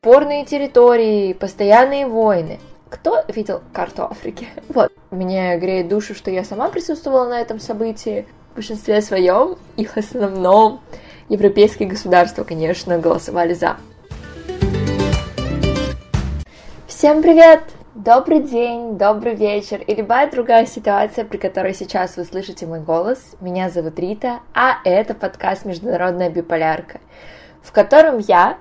спорные территории, постоянные войны. Кто видел карту Африки? Вот. Мне греет душу, что я сама присутствовала на этом событии. В большинстве своем и в основном европейские государства, конечно, голосовали за. Всем привет! Добрый день, добрый вечер и любая другая ситуация, при которой сейчас вы слышите мой голос. Меня зовут Рита, а это подкаст «Международная биполярка», в котором я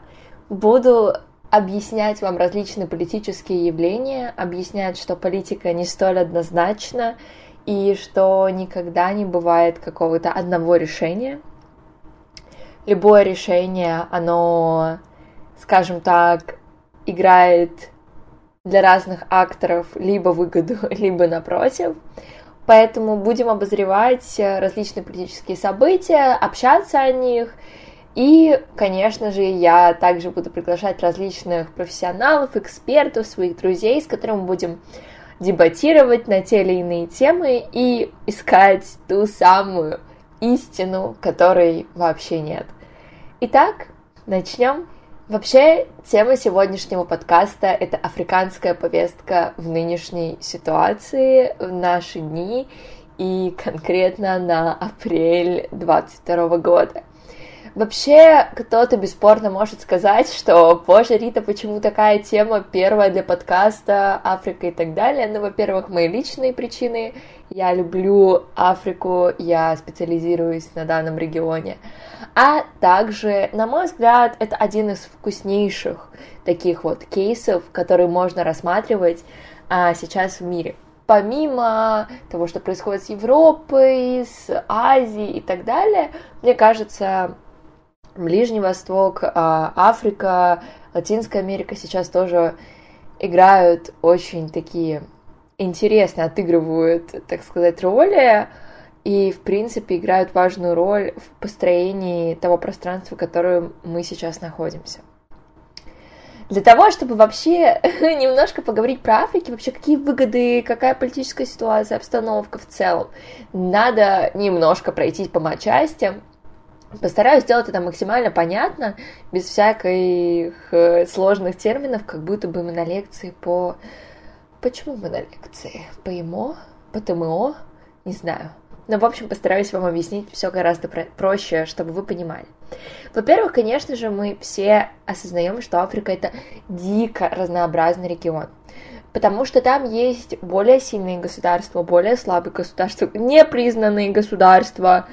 буду объяснять вам различные политические явления, объяснять, что политика не столь однозначна и что никогда не бывает какого-то одного решения. Любое решение, оно, скажем так, играет для разных акторов либо выгоду, либо напротив. Поэтому будем обозревать различные политические события, общаться о них и, конечно же, я также буду приглашать различных профессионалов, экспертов, своих друзей, с которыми будем дебатировать на те или иные темы и искать ту самую истину, которой вообще нет. Итак, начнем. Вообще, тема сегодняшнего подкаста — это африканская повестка в нынешней ситуации, в наши дни, и конкретно на апрель 2022 года. Вообще, кто-то бесспорно может сказать, что, боже, Рита, почему такая тема первая для подкаста, Африка и так далее. Ну, во-первых, мои личные причины. Я люблю Африку, я специализируюсь на данном регионе. А также, на мой взгляд, это один из вкуснейших таких вот кейсов, которые можно рассматривать а, сейчас в мире помимо того, что происходит с Европой, с Азией и так далее, мне кажется, Ближний Восток, а, Африка, Латинская Америка сейчас тоже играют очень такие интересно отыгрывают, так сказать, роли и, в принципе, играют важную роль в построении того пространства, в котором мы сейчас находимся. Для того, чтобы вообще немножко поговорить про Африку, вообще какие выгоды, какая политическая ситуация, обстановка в целом, надо немножко пройтись по матчастям, Постараюсь сделать это максимально понятно, без всяких э, сложных терминов, как будто бы мы на лекции по... Почему мы на лекции? По ИМО? По ТМО? Не знаю. Но, в общем, постараюсь вам объяснить все гораздо проще, чтобы вы понимали. Во-первых, конечно же, мы все осознаем, что Африка это дико разнообразный регион. Потому что там есть более сильные государства, более слабые государства, непризнанные государства,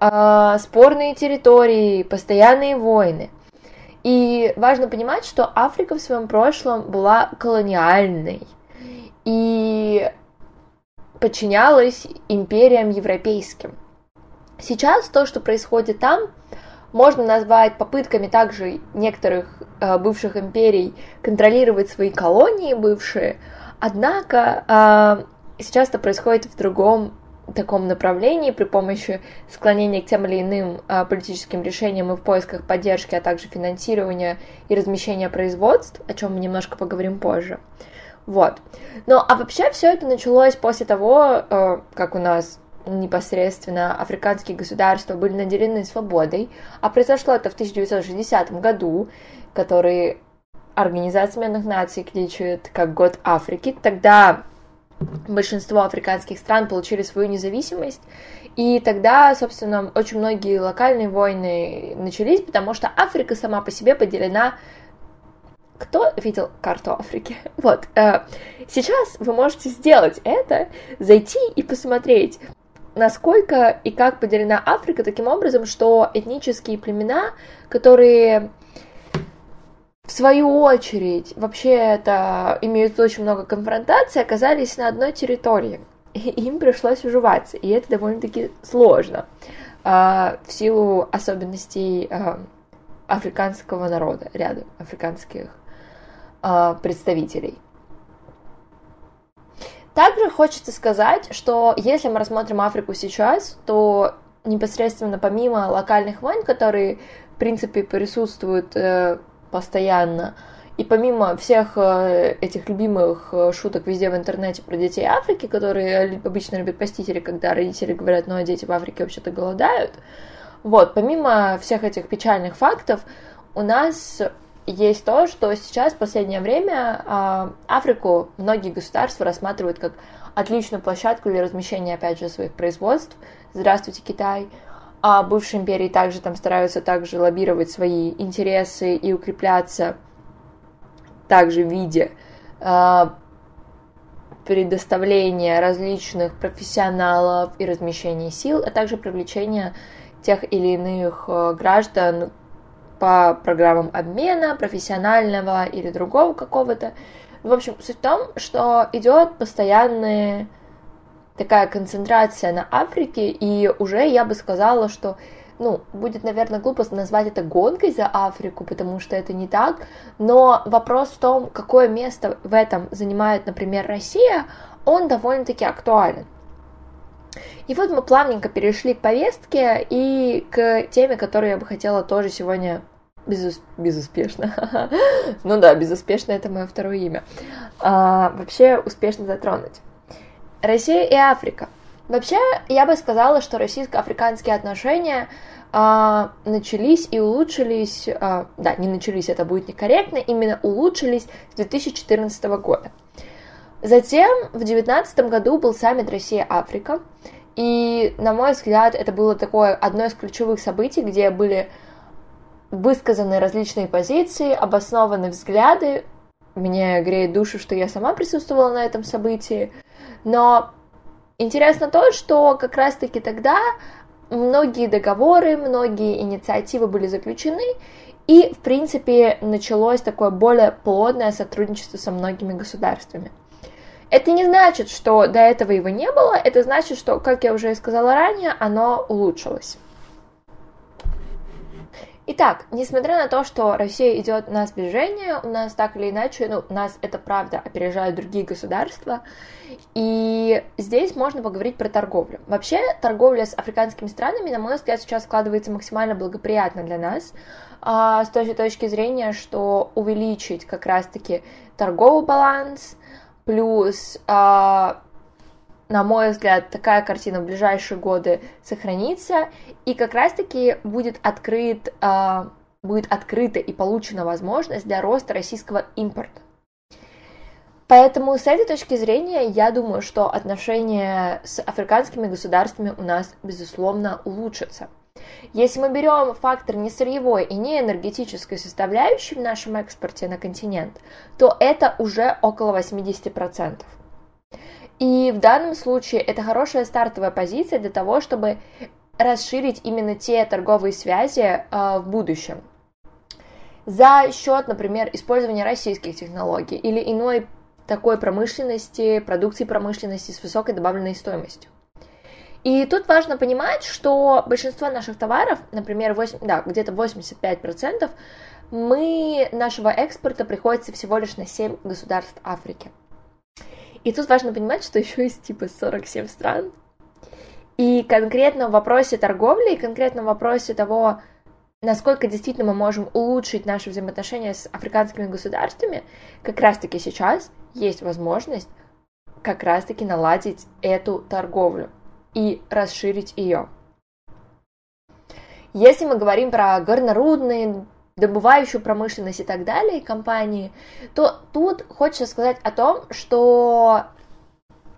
э, спорные территории, постоянные войны. И важно понимать, что Африка в своем прошлом была колониальной и подчинялась империям европейским. Сейчас то, что происходит там, можно назвать попытками также некоторых э, бывших империй контролировать свои колонии бывшие, однако э, сейчас это происходит в другом таком направлении при помощи склонения к тем или иным а, политическим решениям и в поисках поддержки, а также финансирования и размещения производств, о чем мы немножко поговорим позже. Вот. Ну, а вообще все это началось после того, э, как у нас непосредственно африканские государства были наделены свободой, а произошло это в 1960 году, который Организация Объединенных Наций кличет как год Африки. Тогда большинство африканских стран получили свою независимость, и тогда, собственно, очень многие локальные войны начались, потому что Африка сама по себе поделена кто видел карту Африки? Вот. Э, сейчас вы можете сделать это, зайти и посмотреть, насколько и как поделена Африка таким образом, что этнические племена, которые в свою очередь, вообще это имеют очень много конфронтаций, оказались на одной территории. И им пришлось уживаться, и это довольно-таки сложно а, в силу особенностей а, африканского народа, ряда африканских а, представителей. Также хочется сказать, что если мы рассмотрим Африку сейчас, то непосредственно помимо локальных войн, которые, в принципе, присутствуют э, постоянно. И помимо всех э, этих любимых э, шуток везде в интернете про детей Африки, которые обычно любят постители, когда родители говорят, ну а дети в Африке вообще-то голодают, вот, помимо всех этих печальных фактов, у нас есть то, что сейчас, в последнее время, а, Африку многие государства рассматривают как отличную площадку для размещения, опять же, своих производств. Здравствуйте, Китай. А бывшие империи также там стараются также лоббировать свои интересы и укрепляться также в виде э, предоставления различных профессионалов и размещения сил, а также привлечения тех или иных э, граждан по программам обмена, профессионального или другого какого-то. В общем, суть в том, что идет постоянная такая концентрация на Африке, и уже я бы сказала, что ну, будет, наверное, глупо назвать это гонкой за Африку, потому что это не так, но вопрос в том, какое место в этом занимает, например, Россия, он довольно-таки актуален. И вот мы плавненько перешли к повестке и к теме, которую я бы хотела тоже сегодня безус... безуспешно. ну да, безуспешно это мое второе имя. А, вообще успешно затронуть. Россия и Африка. Вообще, я бы сказала, что российско-африканские отношения а, начались и улучшились, а, да, не начались, это будет некорректно, именно улучшились с 2014 года. Затем в 2019 году был саммит Россия-Африка, и, на мой взгляд, это было такое одно из ключевых событий, где были высказаны различные позиции, обоснованы взгляды. Мне греет душу, что я сама присутствовала на этом событии. Но интересно то, что как раз-таки тогда многие договоры, многие инициативы были заключены, и, в принципе, началось такое более плотное сотрудничество со многими государствами. Это не значит, что до этого его не было, это значит, что, как я уже сказала ранее, оно улучшилось. Итак, несмотря на то, что Россия идет на сближение, у нас так или иначе, ну, нас это правда опережают другие государства, и здесь можно поговорить про торговлю. Вообще, торговля с африканскими странами, на мой взгляд, сейчас складывается максимально благоприятно для нас, а, с той же точки зрения, что увеличить как раз-таки торговый баланс, плюс а, на мой взгляд, такая картина в ближайшие годы сохранится, и как раз-таки будет открыт, э, будет открыта и получена возможность для роста российского импорта. Поэтому с этой точки зрения я думаю, что отношения с африканскими государствами у нас, безусловно, улучшатся. Если мы берем фактор не сырьевой и не энергетической составляющей в нашем экспорте на континент, то это уже около 80%. И в данном случае это хорошая стартовая позиция для того, чтобы расширить именно те торговые связи э, в будущем. За счет, например, использования российских технологий или иной такой промышленности, продукции промышленности с высокой добавленной стоимостью. И тут важно понимать, что большинство наших товаров, например, 8, да, где-то 85%, мы, нашего экспорта приходится всего лишь на 7 государств Африки. И тут важно понимать, что еще есть типа 47 стран. И конкретно в вопросе торговли, и конкретно в вопросе того, насколько действительно мы можем улучшить наши взаимоотношения с африканскими государствами, как раз-таки сейчас есть возможность как раз-таки наладить эту торговлю и расширить ее. Если мы говорим про горнорудные, добывающую промышленность и так далее, компании, то тут хочется сказать о том, что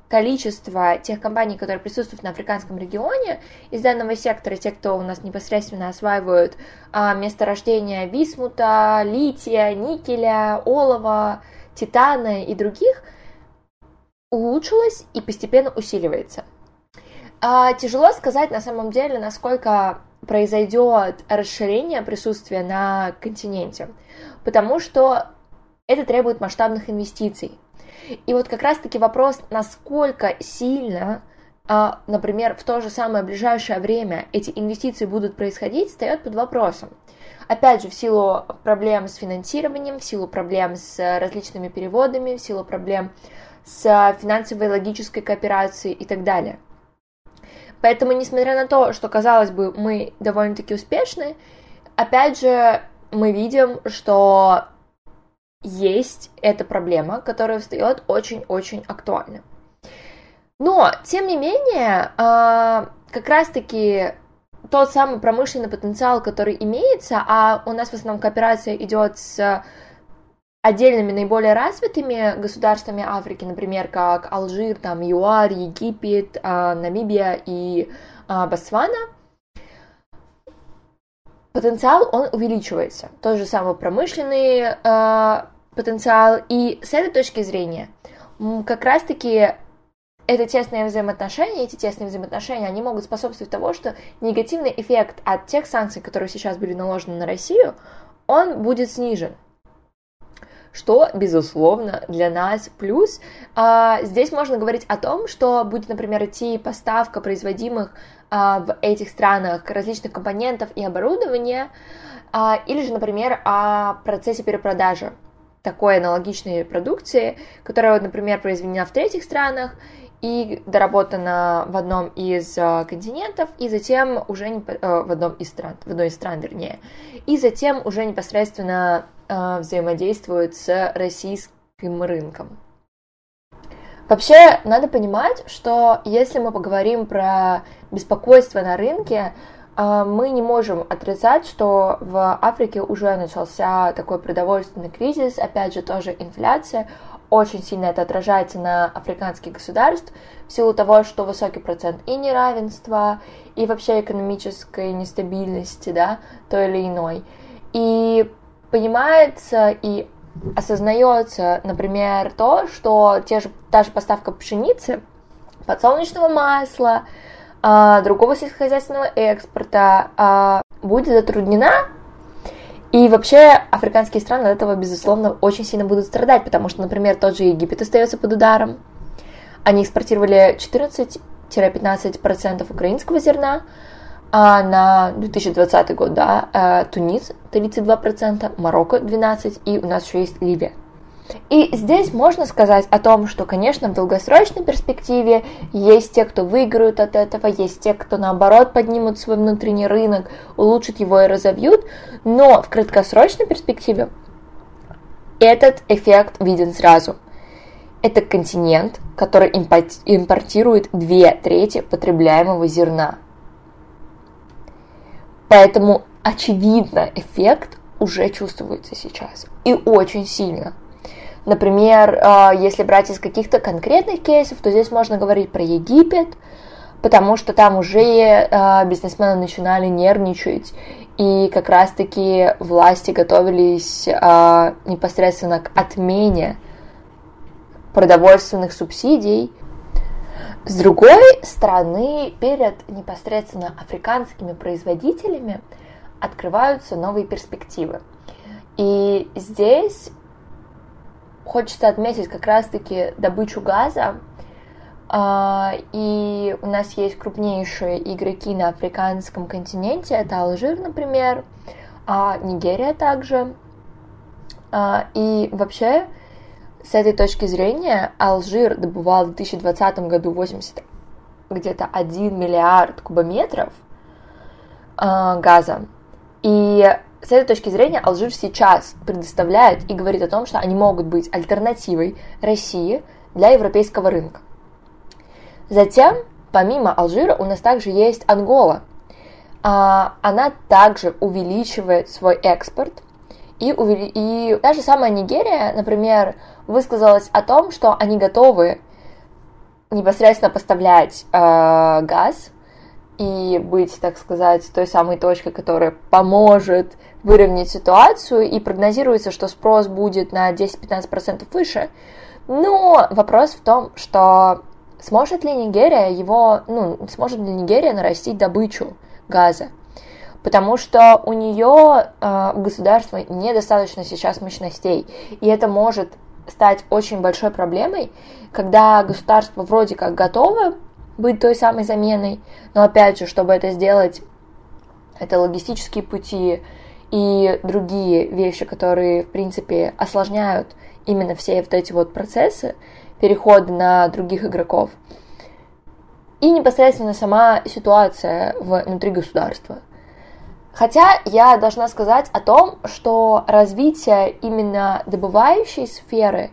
количество тех компаний, которые присутствуют на африканском регионе, из данного сектора, те, кто у нас непосредственно осваивают а, месторождения висмута, лития, никеля, олова, титана и других, улучшилось и постепенно усиливается. А, тяжело сказать на самом деле, насколько произойдет расширение присутствия на континенте, потому что это требует масштабных инвестиций. И вот как раз-таки вопрос, насколько сильно, а, например, в то же самое ближайшее время эти инвестиции будут происходить, встает под вопросом. Опять же, в силу проблем с финансированием, в силу проблем с различными переводами, в силу проблем с финансовой логической кооперацией и так далее. Поэтому, несмотря на то, что, казалось бы, мы довольно-таки успешны, опять же, мы видим, что есть эта проблема, которая встает очень-очень актуально. Но, тем не менее, а, как раз-таки тот самый промышленный потенциал, который имеется, а у нас в основном кооперация идет с отдельными наиболее развитыми государствами Африки, например, как Алжир, там ЮАР, Египет, а, Намибия и а, Ботсвана, потенциал, он увеличивается. Тот же самый промышленный э, потенциал. И с этой точки зрения, как раз-таки это тесные взаимоотношения, эти тесные взаимоотношения, они могут способствовать тому, что негативный эффект от тех санкций, которые сейчас были наложены на Россию, он будет снижен что, безусловно, для нас плюс. А, здесь можно говорить о том, что будет, например, идти поставка производимых а, в этих странах различных компонентов и оборудования, а, или же, например, о процессе перепродажи такой аналогичной продукции, которая, например, произведена в третьих странах и доработана в одном из э, континентов, и затем уже не, э, в одном из стран, в одной из стран, вернее, и затем уже непосредственно э, взаимодействует с российским рынком. Вообще, надо понимать, что если мы поговорим про беспокойство на рынке, мы не можем отрицать, что в Африке уже начался такой продовольственный кризис, опять же, тоже инфляция, очень сильно это отражается на африканских государств в силу того, что высокий процент и неравенства, и вообще экономической нестабильности, да, той или иной. И понимается и осознается, например, то, что те же, та же поставка пшеницы, подсолнечного масла, а, другого сельскохозяйственного экспорта а, будет затруднена и вообще африканские страны от этого, безусловно, очень сильно будут страдать, потому что, например, тот же Египет остается под ударом. Они экспортировали 14-15% украинского зерна, а на 2020 год, да, э, Тунис 32%, Марокко 12% и у нас еще есть Ливия. И здесь можно сказать о том, что, конечно, в долгосрочной перспективе есть те, кто выиграют от этого, есть те, кто, наоборот, поднимут свой внутренний рынок, улучшат его и разовьют, но в краткосрочной перспективе этот эффект виден сразу. Это континент, который импортирует две трети потребляемого зерна. Поэтому, очевидно, эффект уже чувствуется сейчас. И очень сильно. Например, а, если брать из каких-то конкретных кейсов, то здесь можно говорить про Египет, потому что там уже а, бизнесмены начинали нервничать, и как раз-таки власти готовились а, непосредственно к отмене продовольственных субсидий. С другой стороны, перед непосредственно африканскими производителями открываются новые перспективы. И здесь хочется отметить как раз-таки добычу газа. А, и у нас есть крупнейшие игроки на африканском континенте. Это Алжир, например, а Нигерия также. А, и вообще, с этой точки зрения, Алжир добывал в 2020 году 80 где-то 1 миллиард кубометров газа. И с этой точки зрения Алжир сейчас предоставляет и говорит о том, что они могут быть альтернативой России для европейского рынка. Затем, помимо Алжира, у нас также есть Ангола. А, она также увеличивает свой экспорт. И, и та же самая Нигерия, например, высказалась о том, что они готовы непосредственно поставлять э, газ и быть, так сказать, той самой точкой, которая поможет выровнять ситуацию, и прогнозируется, что спрос будет на 10-15% выше. Но вопрос в том, что сможет ли Нигерия его, ну, сможет ли Нигерия нарастить добычу газа? Потому что у нее э, у государства недостаточно сейчас мощностей, и это может стать очень большой проблемой, когда государство вроде как готово быть той самой заменой. Но опять же, чтобы это сделать, это логистические пути и другие вещи, которые, в принципе, осложняют именно все вот эти вот процессы перехода на других игроков. И непосредственно сама ситуация внутри государства. Хотя я должна сказать о том, что развитие именно добывающей сферы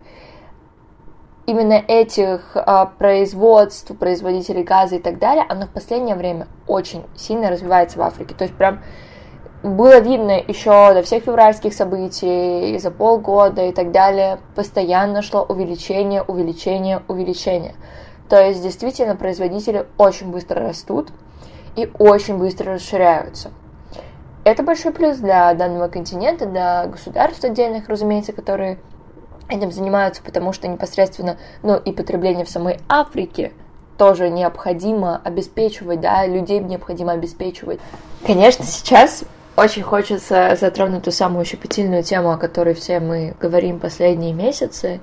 именно этих а, производств, производителей газа и так далее, оно в последнее время очень сильно развивается в Африке. То есть прям было видно еще до всех февральских событий, за полгода и так далее, постоянно шло увеличение, увеличение, увеличение. То есть действительно производители очень быстро растут и очень быстро расширяются. Это большой плюс для данного континента, для государств отдельных, разумеется, которые этим занимаются, потому что непосредственно, ну и потребление в самой Африке тоже необходимо обеспечивать, да, людей необходимо обеспечивать. Конечно, сейчас очень хочется затронуть ту самую щепетильную тему, о которой все мы говорим последние месяцы,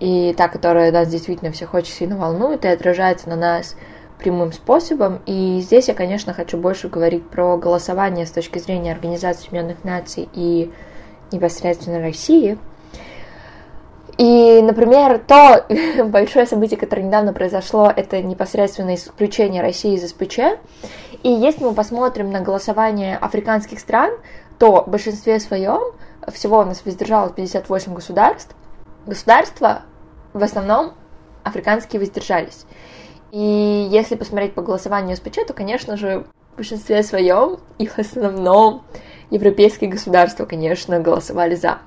и та, которая нас действительно всех очень сильно волнует и отражается на нас прямым способом. И здесь я, конечно, хочу больше говорить про голосование с точки зрения Организации Объединенных Наций и непосредственно России. И, например, то большое событие, которое недавно произошло, это непосредственно исключение России из СПЧ. И если мы посмотрим на голосование африканских стран, то в большинстве своем всего у нас воздержалось 58 государств. Государства в основном африканские воздержались. И если посмотреть по голосованию СПЧ, то, конечно же, в большинстве своем и в основном европейские государства, конечно, голосовали за.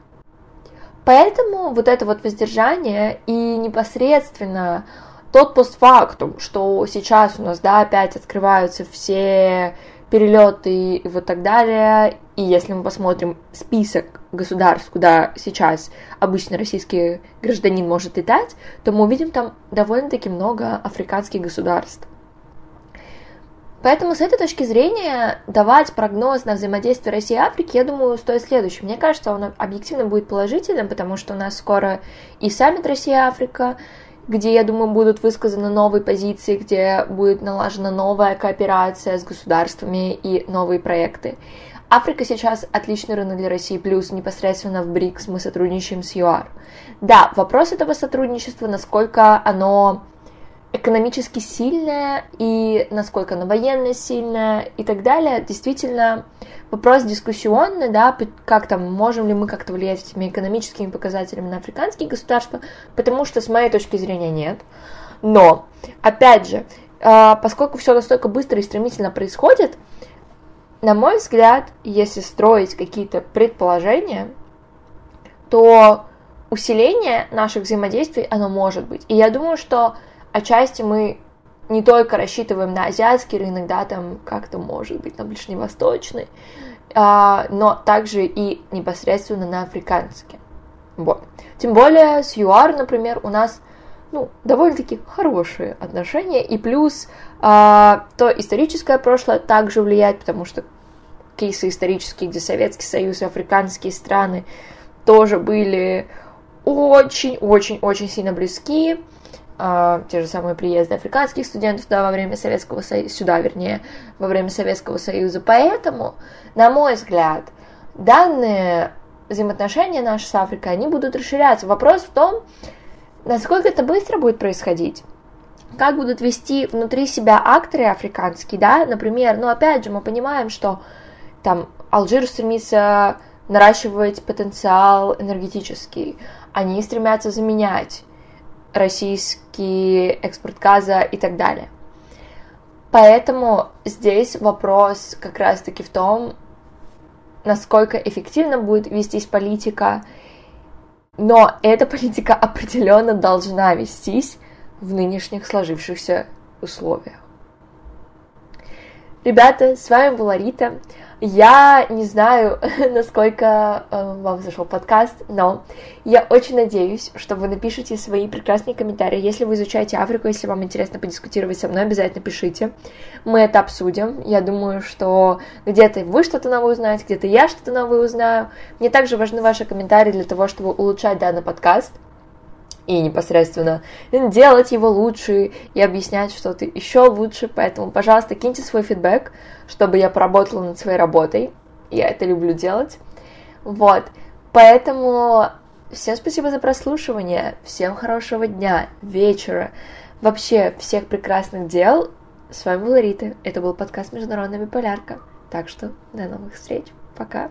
Поэтому вот это вот воздержание и непосредственно тот постфактум, что сейчас у нас, да, опять открываются все перелеты и вот так далее, и если мы посмотрим список государств, куда сейчас обычно российский гражданин может летать, то мы увидим там довольно-таки много африканских государств. Поэтому с этой точки зрения давать прогноз на взаимодействие России и Африки, я думаю, стоит следующий. Мне кажется, он объективно будет положительным, потому что у нас скоро и саммит Россия-Африка, где, я думаю, будут высказаны новые позиции, где будет налажена новая кооперация с государствами и новые проекты. Африка сейчас отличный рынок для России, плюс непосредственно в БРИКС мы сотрудничаем с ЮАР. Да, вопрос этого сотрудничества, насколько оно экономически сильная и насколько она военно сильная и так далее, действительно вопрос дискуссионный, да, как там, можем ли мы как-то влиять этими экономическими показателями на африканские государства, потому что с моей точки зрения нет. Но, опять же, а, поскольку все настолько быстро и стремительно происходит, на мой взгляд, если строить какие-то предположения, то усиление наших взаимодействий, оно может быть. И я думаю, что отчасти мы не только рассчитываем на азиатский рынок, да, там как-то может быть на ближневосточный, а, но также и непосредственно на африканский. Вот. Тем более с ЮАР, например, у нас ну, довольно-таки хорошие отношения, и плюс а, то историческое прошлое также влияет, потому что кейсы исторические, где Советский Союз и африканские страны тоже были очень-очень-очень сильно близки, э, те же самые приезды африканских студентов да, во время Советского Союза, сюда, вернее, во время Советского Союза. Поэтому, на мой взгляд, данные взаимоотношения наши с Африкой, они будут расширяться. Вопрос в том, насколько это быстро будет происходить. Как будут вести внутри себя акторы африканские, да, например, ну, опять же, мы понимаем, что там Алжир стремится наращивать потенциал энергетический, они стремятся заменять российский экспорт газа и так далее. Поэтому здесь вопрос как раз-таки в том, насколько эффективно будет вестись политика, но эта политика определенно должна вестись в нынешних сложившихся условиях. Ребята, с вами была Рита. Я не знаю, насколько э, вам зашел подкаст, но я очень надеюсь, что вы напишите свои прекрасные комментарии. Если вы изучаете Африку, если вам интересно подискутировать со мной, обязательно пишите. Мы это обсудим. Я думаю, что где-то вы что-то новое узнаете, где-то я что-то новое узнаю. Мне также важны ваши комментарии для того, чтобы улучшать данный подкаст и непосредственно делать его лучше и объяснять что-то еще лучше. Поэтому, пожалуйста, киньте свой фидбэк, чтобы я поработала над своей работой. Я это люблю делать. Вот. Поэтому всем спасибо за прослушивание. Всем хорошего дня, вечера. Вообще, всех прекрасных дел. С вами была Рита. Это был подкаст «Международная биполярка». Так что до новых встреч. Пока.